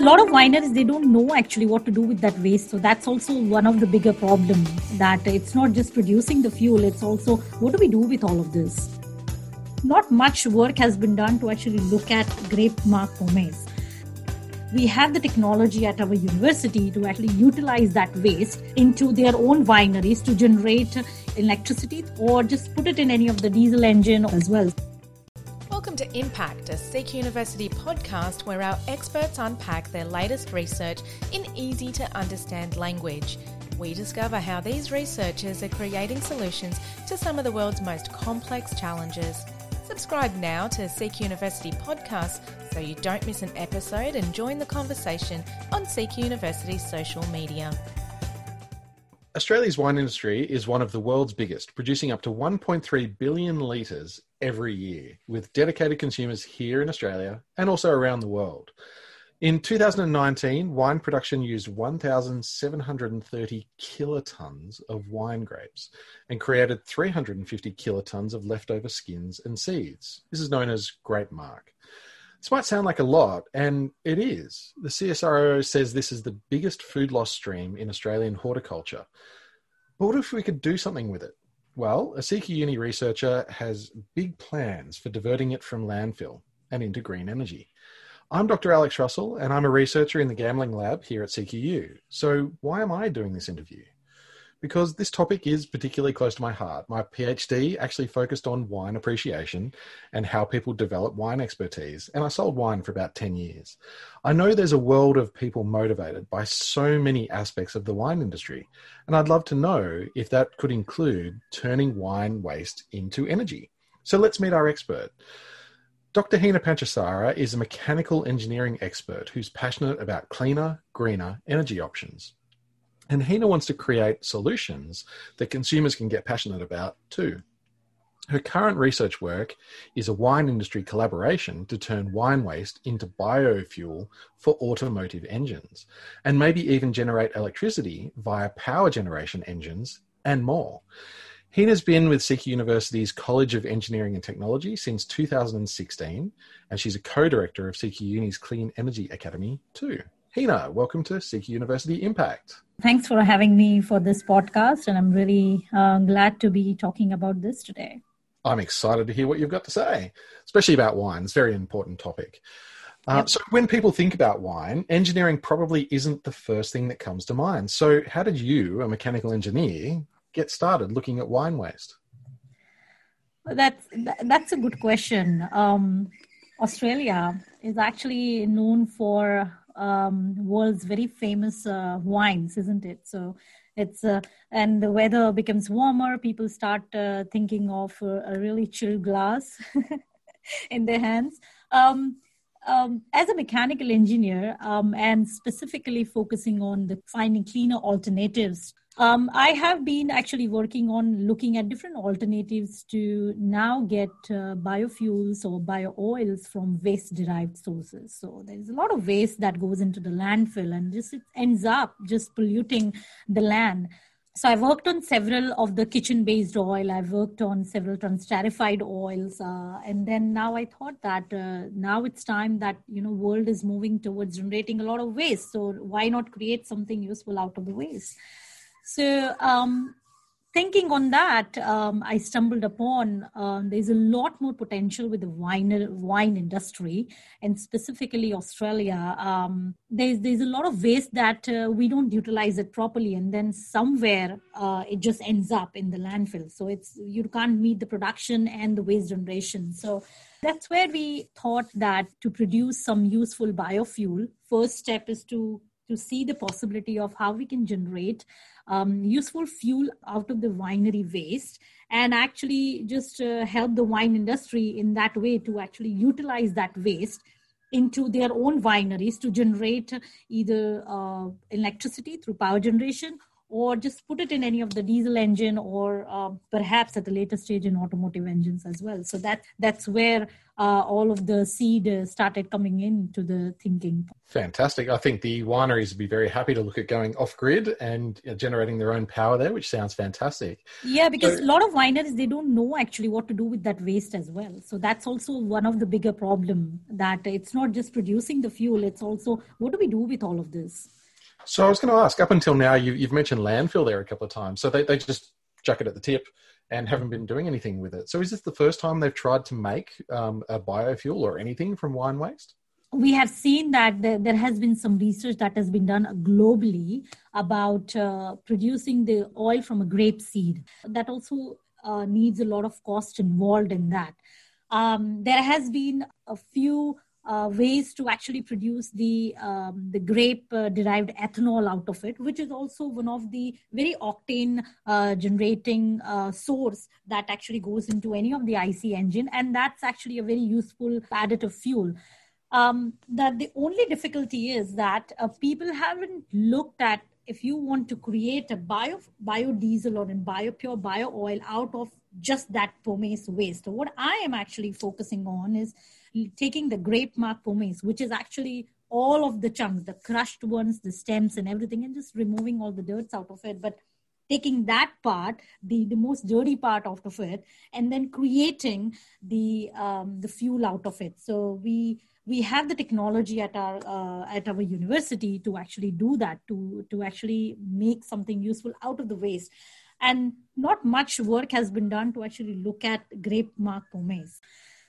a lot of wineries they don't know actually what to do with that waste. So that's also one of the bigger problems that it's not just producing the fuel it's also what do we do with all of this? Not much work has been done to actually look at grape marc pomace we have the technology at our university to actually utilize that waste into their own wineries to generate electricity or just put it in any of the diesel engine as well to Impact, a CQ University podcast where our experts unpack their latest research in easy to understand language. We discover how these researchers are creating solutions to some of the world's most complex challenges. Subscribe now to CQ University podcast so you don't miss an episode and join the conversation on CQ University's social media. Australia's wine industry is one of the world's biggest, producing up to 1.3 billion litres every year, with dedicated consumers here in Australia and also around the world. In 2019, wine production used 1,730 kilotons of wine grapes and created 350 kilotons of leftover skins and seeds. This is known as grape marc. This might sound like a lot, and it is. The CSIRO says this is the biggest food loss stream in Australian horticulture. But what if we could do something with it? Well, a CQ Uni researcher has big plans for diverting it from landfill and into green energy. I'm Dr. Alex Russell, and I'm a researcher in the gambling lab here at CQU. So, why am I doing this interview? Because this topic is particularly close to my heart. My PhD actually focused on wine appreciation and how people develop wine expertise, and I sold wine for about 10 years. I know there's a world of people motivated by so many aspects of the wine industry, and I'd love to know if that could include turning wine waste into energy. So let's meet our expert. Dr. Hina Panchasara is a mechanical engineering expert who's passionate about cleaner, greener energy options. And Hina wants to create solutions that consumers can get passionate about too. Her current research work is a wine industry collaboration to turn wine waste into biofuel for automotive engines, and maybe even generate electricity via power generation engines and more. Hina's been with CQ University's College of Engineering and Technology since 2016, and she's a co director of CQ Uni's Clean Energy Academy too. Hina, welcome to CQ University Impact. Thanks for having me for this podcast, and I'm really uh, glad to be talking about this today. I'm excited to hear what you've got to say, especially about wine. It's a very important topic. Uh, yep. So, when people think about wine, engineering probably isn't the first thing that comes to mind. So, how did you, a mechanical engineer, get started looking at wine waste? That's that's a good question. Um, Australia is actually known for um, world's very famous uh, wines, isn't it? So it's uh, and the weather becomes warmer. People start uh, thinking of a really chill glass in their hands. Um, um, as a mechanical engineer um, and specifically focusing on the finding cleaner alternatives um, I have been actually working on looking at different alternatives to now get uh, biofuels or bio oils from waste derived sources. So there's a lot of waste that goes into the landfill and just it ends up just polluting the land. So I worked on several of the kitchen based oil. I've worked on several transesterified oils, uh, and then now I thought that uh, now it's time that you know world is moving towards generating a lot of waste. So why not create something useful out of the waste? So, um, thinking on that, um, I stumbled upon um, there's a lot more potential with the wine wine industry, and specifically Australia. Um, there's there's a lot of waste that uh, we don't utilize it properly, and then somewhere uh, it just ends up in the landfill. So it's you can't meet the production and the waste generation. So that's where we thought that to produce some useful biofuel, first step is to to see the possibility of how we can generate um, useful fuel out of the winery waste and actually just uh, help the wine industry in that way to actually utilize that waste into their own wineries to generate either uh, electricity through power generation or just put it in any of the diesel engine or uh, perhaps at the later stage in automotive engines as well. So that that's where uh, all of the seed uh, started coming into the thinking. Fantastic. I think the wineries would be very happy to look at going off grid and uh, generating their own power there which sounds fantastic. Yeah because so, a lot of wineries they don't know actually what to do with that waste as well. So that's also one of the bigger problem that it's not just producing the fuel it's also what do we do with all of this so I was going to ask, up until now, you, have mentioned landfill there a couple of times. So they, they just chuck it at the tip and haven't been doing anything with it. So is this the first time they've tried to make um, a biofuel or anything from wine waste? We have seen that there, has been some research that has been done globally about uh, producing the oil from a grape seed. That also uh, needs a lot of cost involved in that. Um, there has been a few uh, ways to actually produce the um, the grape uh, derived ethanol out of it, which is also one of the very octane uh, generating uh, source that actually goes into any of the IC engine, and that's actually a very useful additive fuel. Um, that the only difficulty is that uh, people haven't looked at if you want to create a bio biodiesel or a bio pure bio oil out of just that pomace waste. So what I am actually focusing on is taking the grape marc pomace, which is actually all of the chunks, the crushed ones, the stems and everything, and just removing all the dirts out of it. But taking that part, the, the most dirty part out of it, and then creating the um, the fuel out of it. So we we have the technology at our uh, at our university to actually do that, to to actually make something useful out of the waste. And not much work has been done to actually look at grape marc pomace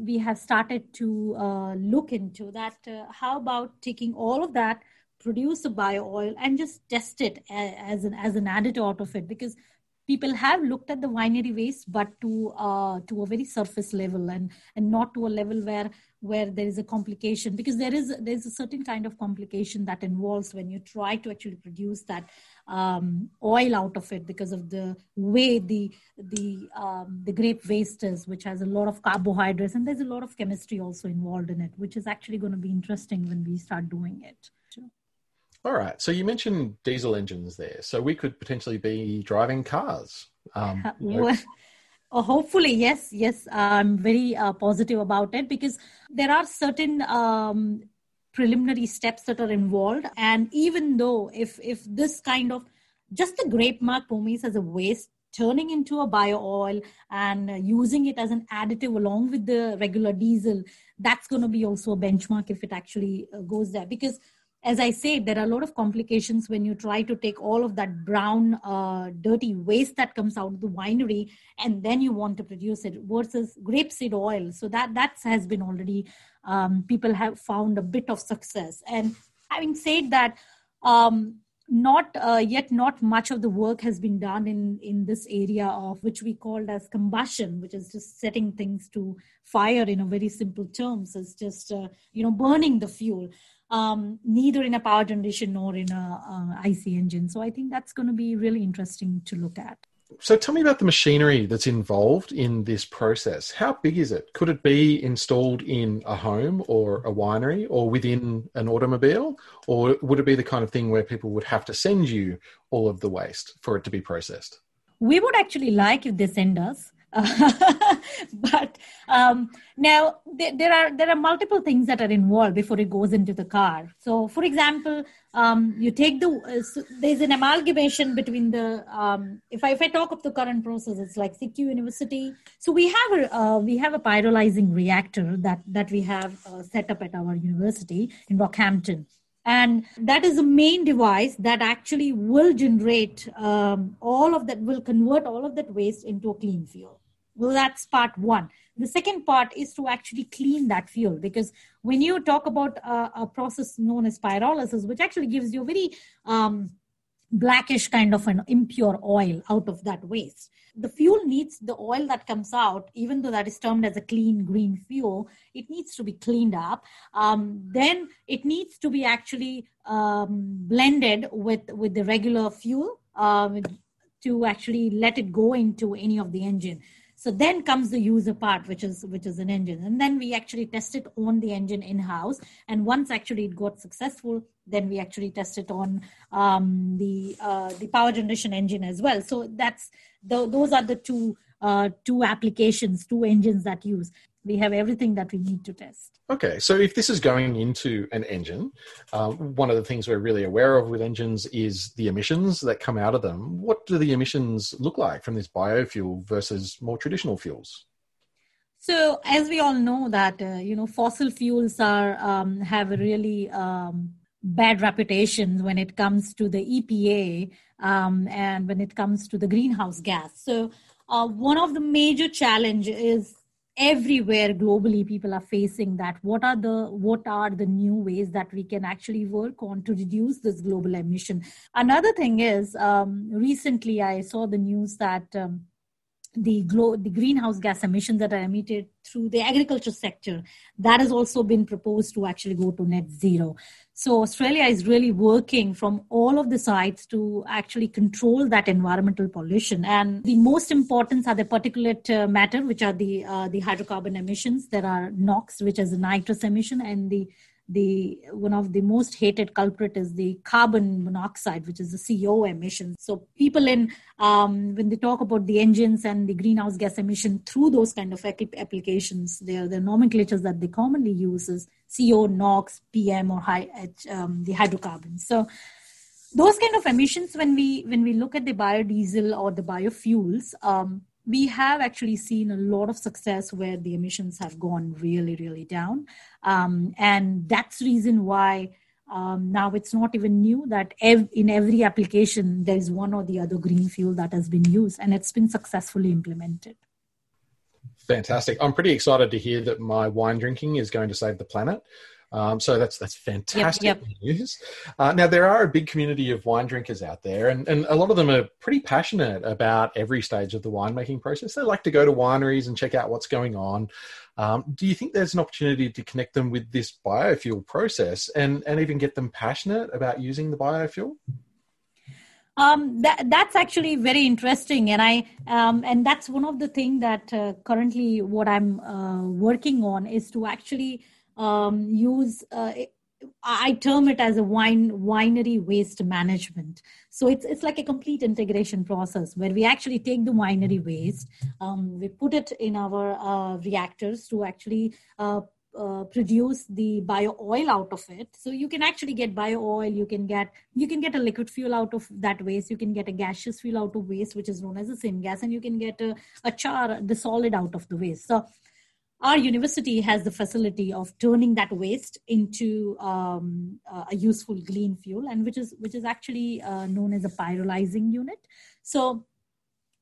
we have started to uh, look into that. Uh, how about taking all of that, produce a bio oil, and just test it as an as an additive out of it? Because people have looked at the winery waste, but to uh, to a very surface level and and not to a level where where there is a complication because there is there is a certain kind of complication that involves when you try to actually produce that um, oil out of it because of the way the the um, the grape waste is, which has a lot of carbohydrates and there's a lot of chemistry also involved in it, which is actually going to be interesting when we start doing it. All right. So you mentioned diesel engines there. So we could potentially be driving cars. Um, well, uh, hopefully, yes, yes. I'm very uh, positive about it because there are certain um, preliminary steps that are involved and even though if if this kind of just the grape marc pomace as a waste turning into a bio oil and using it as an additive along with the regular diesel that's going to be also a benchmark if it actually uh, goes there because as I said, there are a lot of complications when you try to take all of that brown, uh, dirty waste that comes out of the winery, and then you want to produce it versus grapeseed oil. So that that has been already um, people have found a bit of success. And having said that, um, not uh, yet not much of the work has been done in in this area of which we called as combustion which is just setting things to fire in a very simple terms it's just uh, you know burning the fuel um, neither in a power generation nor in a, a IC engine. So I think that's going to be really interesting to look at. So tell me about the machinery that's involved in this process. How big is it? Could it be installed in a home or a winery or within an automobile? Or would it be the kind of thing where people would have to send you all of the waste for it to be processed? We would actually like if they send us. but um, now there, there, are there are multiple things that are involved before it goes into the car. So, for example, um, you take the uh, so there's an amalgamation between the um, if I if I talk of the current process, it's like CQ University. So we have a uh, we have a pyrolyzing reactor that that we have uh, set up at our university in Rockhampton and that is the main device that actually will generate um, all of that will convert all of that waste into a clean fuel well that's part one the second part is to actually clean that fuel because when you talk about a, a process known as pyrolysis which actually gives you a very um, blackish kind of an impure oil out of that waste. The fuel needs the oil that comes out, even though that is termed as a clean green fuel, it needs to be cleaned up. Um, then it needs to be actually um, blended with, with the regular fuel um, to actually let it go into any of the engine. So then comes the user part, which is which is an engine, and then we actually test it on the engine in house. And once actually it got successful, then we actually test it on um, the uh, the power generation engine as well. So that's the, those are the two uh, two applications, two engines that use. We have everything that we need to test. Okay, so if this is going into an engine, um, one of the things we're really aware of with engines is the emissions that come out of them. What do the emissions look like from this biofuel versus more traditional fuels? So, as we all know, that uh, you know, fossil fuels are um, have a really um, bad reputation when it comes to the EPA um, and when it comes to the greenhouse gas. So, uh, one of the major challenge is everywhere globally people are facing that. What are the what are the new ways that we can actually work on to reduce this global emission? Another thing is um, recently i saw the news that um, the glo- the greenhouse gas emissions that are emitted through the agriculture sector that has also been proposed to actually go to net zero so Australia is really working from all of the sides to actually control that environmental pollution. And the most important are the particulate uh, matter, which are the uh, the hydrocarbon emissions. There are NOx, which is a nitrous emission, and the the one of the most hated culprit is the carbon monoxide which is the co emissions so people in um, when they talk about the engines and the greenhouse gas emission through those kind of applications there are the nomenclatures that they commonly use is co nox pm or high um, the hydrocarbons so those kind of emissions when we when we look at the biodiesel or the biofuels um, we have actually seen a lot of success where the emissions have gone really, really down. Um, and that's reason why um, now it's not even new that ev- in every application there is one or the other green fuel that has been used and it's been successfully implemented. Fantastic. I'm pretty excited to hear that my wine drinking is going to save the planet. Um, so that's that's fantastic yep, yep. news. Uh, now there are a big community of wine drinkers out there, and, and a lot of them are pretty passionate about every stage of the winemaking process. They like to go to wineries and check out what's going on. Um, do you think there's an opportunity to connect them with this biofuel process and and even get them passionate about using the biofuel? Um, that, that's actually very interesting, and I um, and that's one of the things that uh, currently what I'm uh, working on is to actually um, use uh, I term it as a wine winery waste management. So it's it's like a complete integration process where we actually take the winery waste, um, we put it in our uh, reactors to actually uh, uh, produce the bio oil out of it. So you can actually get bio oil. You can get you can get a liquid fuel out of that waste. You can get a gaseous fuel out of waste, which is known as a syngas, and you can get a, a char, the solid out of the waste. So our university has the facility of turning that waste into um, a useful green fuel and which is which is actually uh, known as a pyrolyzing unit so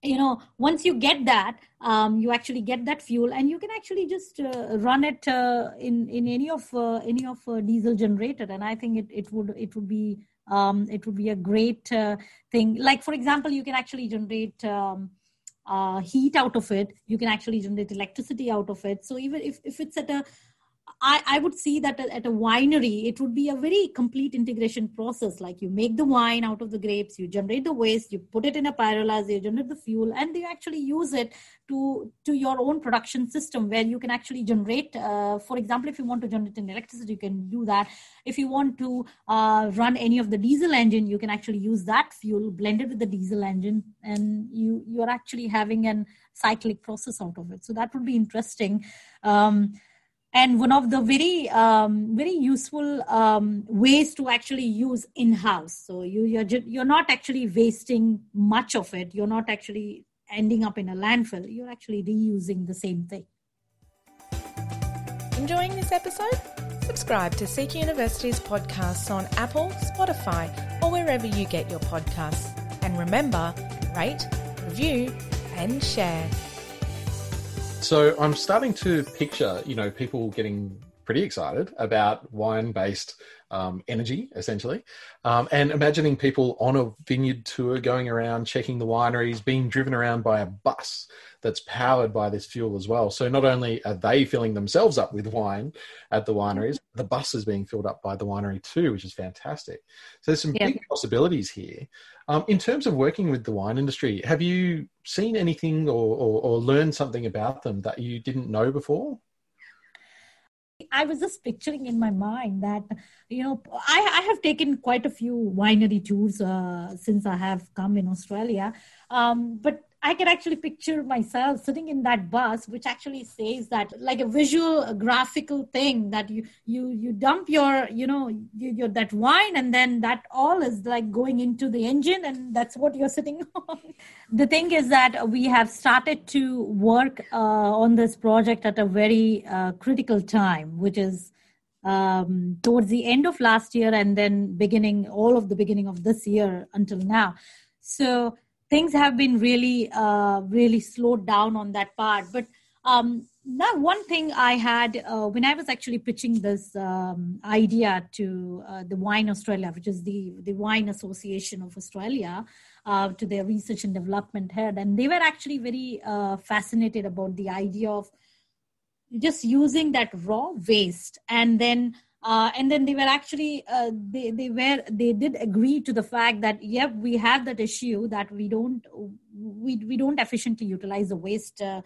you know once you get that um, you actually get that fuel and you can actually just uh, run it uh, in in any of uh, any of diesel generator and i think it, it would it would be um, it would be a great uh, thing. Like for example you can actually generate um, uh, heat out of it. You can actually generate electricity out of it. So even if, if it's at a I, I would see that at a winery, it would be a very complete integration process. Like you make the wine out of the grapes, you generate the waste, you put it in a pyrolyzer, you generate the fuel, and you actually use it to to your own production system where you can actually generate. Uh, for example, if you want to generate an electricity, you can do that. If you want to uh, run any of the diesel engine, you can actually use that fuel blended with the diesel engine, and you you're actually having an cyclic process out of it. So that would be interesting. Um, and one of the very um, very useful um, ways to actually use in house so you you're, you're not actually wasting much of it. You're not actually ending up in a landfill. You're actually reusing the same thing. Enjoying this episode? Subscribe to CQ University's podcasts on Apple, Spotify, or wherever you get your podcasts. And remember, rate, review, and share. So I'm starting to picture, you know, people getting pretty excited about wine based um, energy, essentially. Um, and imagining people on a vineyard tour going around checking the wineries, being driven around by a bus that's powered by this fuel as well. So not only are they filling themselves up with wine at the wineries, the bus is being filled up by the winery too, which is fantastic. So there's some yeah. big possibilities here. Um, in terms of working with the wine industry, have you seen anything or, or, or learned something about them that you didn't know before? I was just picturing in my mind that, you know, I, I have taken quite a few winery tours uh, since I have come in Australia. Um, but I can actually picture myself sitting in that bus, which actually says that like a visual, a graphical thing that you you you dump your you know you, your that wine, and then that all is like going into the engine, and that's what you're sitting on. the thing is that we have started to work uh, on this project at a very uh, critical time, which is um, towards the end of last year, and then beginning all of the beginning of this year until now. So things have been really uh, really slowed down on that part. But um, now one thing i had uh, when i was actually pitching this um, idea to uh, the wine australia which is the, the wine association of australia uh, to their research and development head. And they were actually very uh, fascinated about the idea of just using that raw waste and then uh, and then they were actually uh, they they were they did agree to the fact that yep we have that issue that we don't we we don't efficiently utilize the waste uh,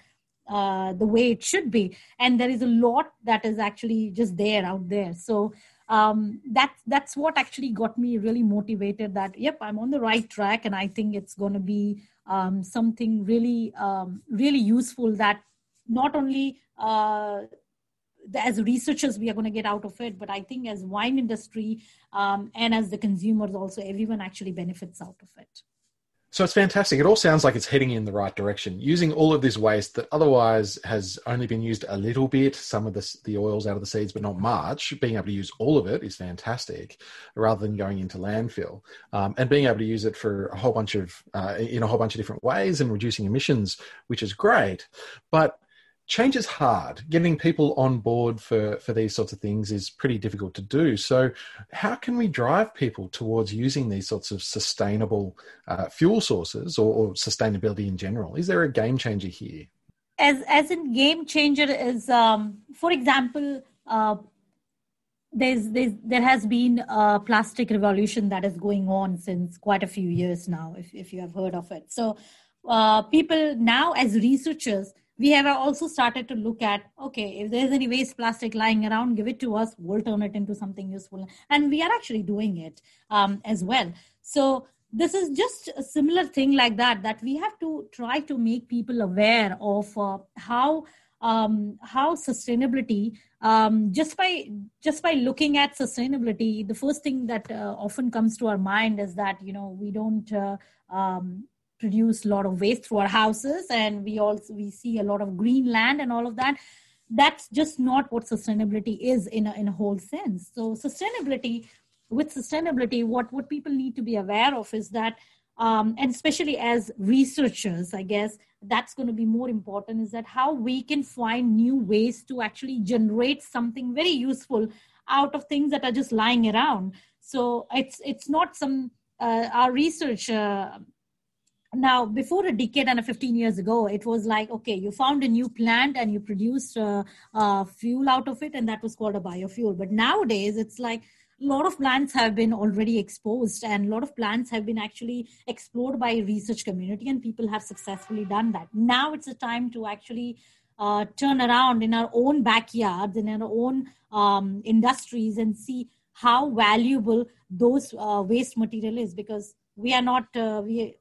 uh, the way it should be. And there is a lot that is actually just there out there. So um, that that's what actually got me really motivated that yep i'm on the right track and i think it's going to be um, something really um, really useful that not only uh, as researchers we are going to get out of it but i think as wine industry um, and as the consumers also everyone actually benefits out of it. So it's fantastic. It all sounds like it's heading in the right direction using all of this waste that otherwise has only been used a little bit some of the, the oils out of the seeds but not much. Being able to use all of it is fantastic rather than going into landfill. Um, and being able to use it for a whole bunch of uh, in a whole bunch of different ways and reducing emissions which is great. But change is hard. Getting people on board for, for these sorts of things is pretty difficult to do. So, how can we drive people towards using these sorts of sustainable uh, fuel sources or, or, sustainability in general? Is there a game changer here? As as in game changer is, um, for example. Uh, there's, there's there has been a plastic revolution that is going on since quite a few years now if, if you have heard of it so uh, people now as researchers we have also started to look at okay if there's any waste plastic lying around give it to us. We'll turn it into something useful. And we are actually doing it um, as well. So this is just a similar thing like that that we have to try to make people aware of uh, how um, how sustainability um, just by just by looking at sustainability the first thing that uh, often comes to our mind is that you know we don't uh, um, produce a lot of waste through our houses and we also we see a lot of green land and all of that. That's just not what sustainability is in a, in a whole sense. So sustainability with sustainability what what people need to be aware of is that um, and especially as researchers i guess that's going to be more important is that how we can find new ways to actually generate something very useful out of things that are just lying around. So it's it's not some uh, our research uh, now before a decade and a 15 years ago it was like okay you found a new plant and you produced uh, uh, fuel out of it and that was called a biofuel. But nowadays it's like a lot of plants have been already exposed and a lot of plants have been actually explored by research community and people have successfully done that. Now it's a time to actually uh, turn around in our own backyards in our own um, industries and see how valuable those uh, waste material is because we are not we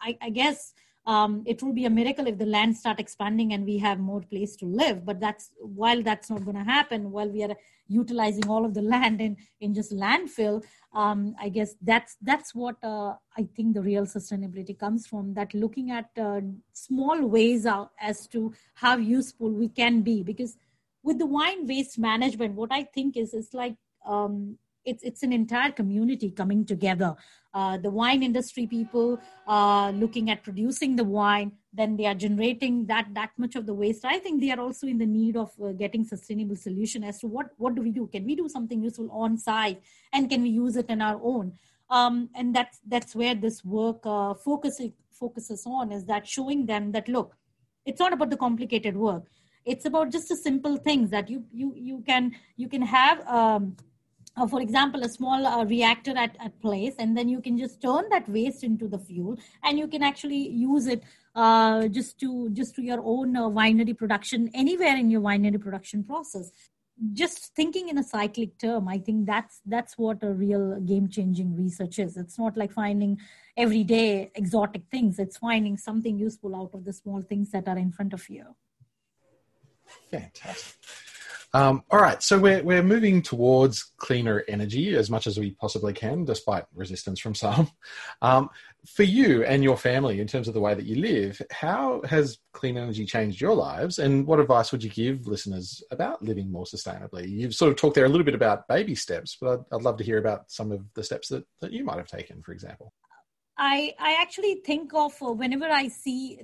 I, I guess um, it will be a miracle if the land start expanding and we have more place to live. But that's while that's not going to happen, while we are utilizing all of the land in in just landfill, um, I guess that's that's what uh, I think the real sustainability comes from. That looking at uh, small ways out as to how useful we can be. Because with the wine waste management, what I think is it's like um, it's it's an entire community coming together. Uh, the wine industry people uh, looking at producing the wine, then they are generating that that much of the waste. I think they are also in the need of uh, getting sustainable solution as to what what do we do? Can we do something useful on site? And can we use it in our own? Um, and that's that's where this work uh, focuses focuses on is that showing them that look it's not about the complicated work. It's about just the simple things that you you you can you can have um, uh, for example, a small uh, reactor at, at place, and then you can just turn that waste into the fuel, and you can actually use it uh, just to just to your own uh, winery production anywhere in your winery production process. Just thinking in a cyclic term, I think that's that's what a real game changing research is. It's not like finding everyday exotic things. It's finding something useful out of the small things that are in front of you. Fantastic. Um, all right, so we're we're moving towards cleaner energy as much as we possibly can, despite resistance from some. Um, for you and your family, in terms of the way that you live, how has clean energy changed your lives, and what advice would you give listeners about living more sustainably? You've sort of talked there a little bit about baby steps, but I'd, I'd love to hear about some of the steps that, that you might have taken, for example. I I actually think of uh, whenever I see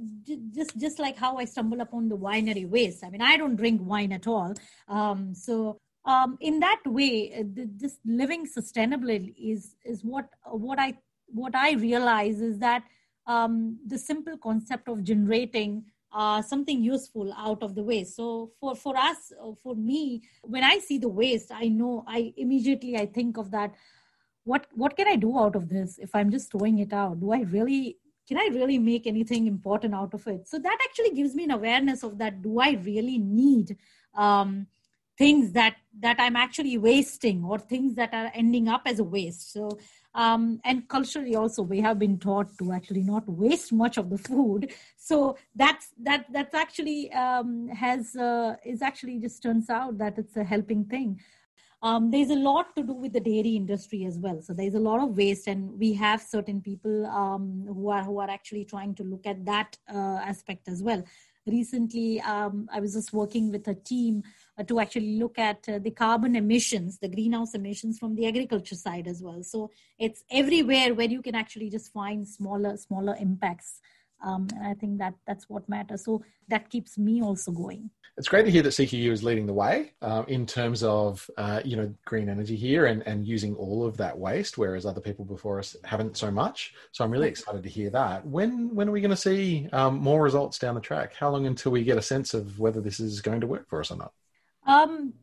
just just like how I stumble upon the winery waste. I mean, I don't drink wine at all, um, so um, in that way, uh, just living sustainably is is what what I what I realize is that um, the simple concept of generating uh, something useful out of the waste. So for for us, uh, for me, when I see the waste, I know I immediately I think of that what what can i do out of this? If i'm just throwing it out do i really can i really make anything important out of it? So that actually gives me an awareness of that do i really need um, things that that i'm actually wasting or things that are ending up as a waste? So um, and culturally also we have been taught to actually not waste much of the food. So that's that that's actually um, has uh, is actually just turns out that it's a helping thing um, there's a lot to do with the dairy industry as well. So there's a lot of waste, and we have certain people um, who are who are actually trying to look at that uh, aspect as well. Recently, um, I was just working with a team uh, to actually look at uh, the carbon emissions, the greenhouse emissions from the agriculture side as well. So it's everywhere where you can actually just find smaller smaller impacts um, and I think that that's what matters. So that keeps me also going. It's great to hear that CQU is leading the way uh, in terms of uh, you know green energy here and, and using all of that waste, whereas other people before us haven't so much. So I'm really excited to hear that. When when are we going to see um, more results down the track? How long until we get a sense of whether this is going to work for us or not? Um,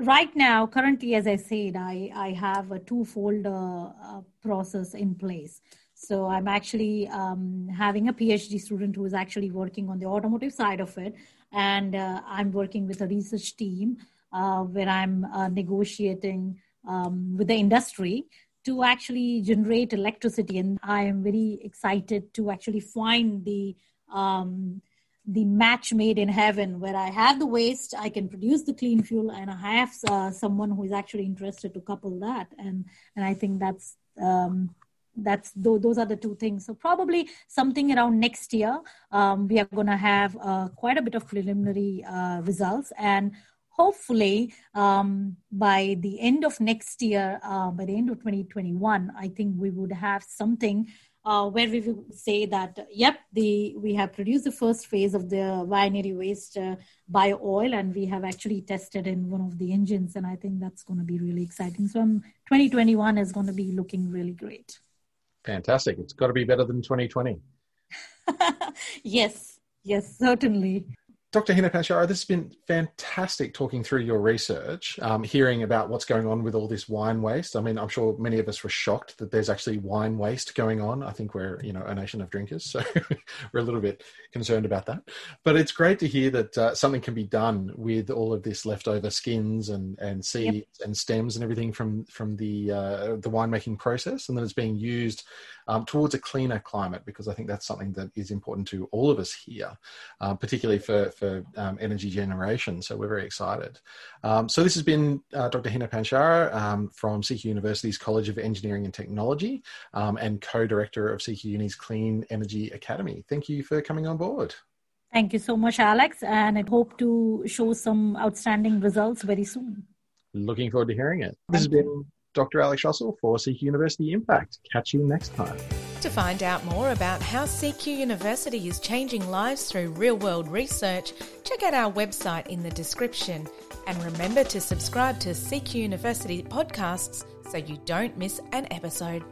right now, currently, as I said, I I have a twofold uh, uh process in place. So I'm actually um, having a PhD student who is actually working on the automotive side of it, and uh, I'm working with a research team uh, where I'm uh, negotiating um, with the industry to actually generate electricity. And I am very excited to actually find the um, the match made in heaven where I have the waste, I can produce the clean fuel, and I have uh, someone who is actually interested to couple that. And and I think that's um, that's those are the two things. So probably something around next year um, we are going to have uh, quite a bit of preliminary uh, results. And hopefully um, by the end of next year uh, by the end of 2021 i think we would have something uh, where we will say that yep the we have produced the first phase of the binary waste uh, bio oil and we have actually tested in one of the engines and i think that's going to be really exciting. So um, 2021 is going to be looking really great Fantastic. It's got to be better than 2020. yes, yes, certainly. Dr. Hina Panchasara, this has been fantastic talking through your research, um, hearing about what's going on with all this wine waste. I mean, I'm sure many of us were shocked that there's actually wine waste going on. I think we're, you know, a nation of drinkers, so we're a little bit concerned about that. But it's great to hear that uh, something can be done with all of this leftover skins and, and seeds yep. and stems and everything from from the uh, the winemaking process, and that it's being used um, towards a cleaner climate because I think that's something that is important to all of us here, uh, particularly for for um, energy generation. So we're very excited. Um, so this has been uh, Dr. Hina Panchasara um, from CQ University's College of Engineering and Technology um, and co-director of CQ Uni's Clean Energy Academy. Thank you for coming on board. Thank you so much, Alex, and I hope to show some outstanding results very soon. Looking forward to hearing it. This has been Dr. Alex Russell for CQ University Impact. Catch you next time. To find out more about how CQ University is changing lives through real world research, check out our website in the description. And remember to subscribe to CQ University podcasts so you don't miss an episode.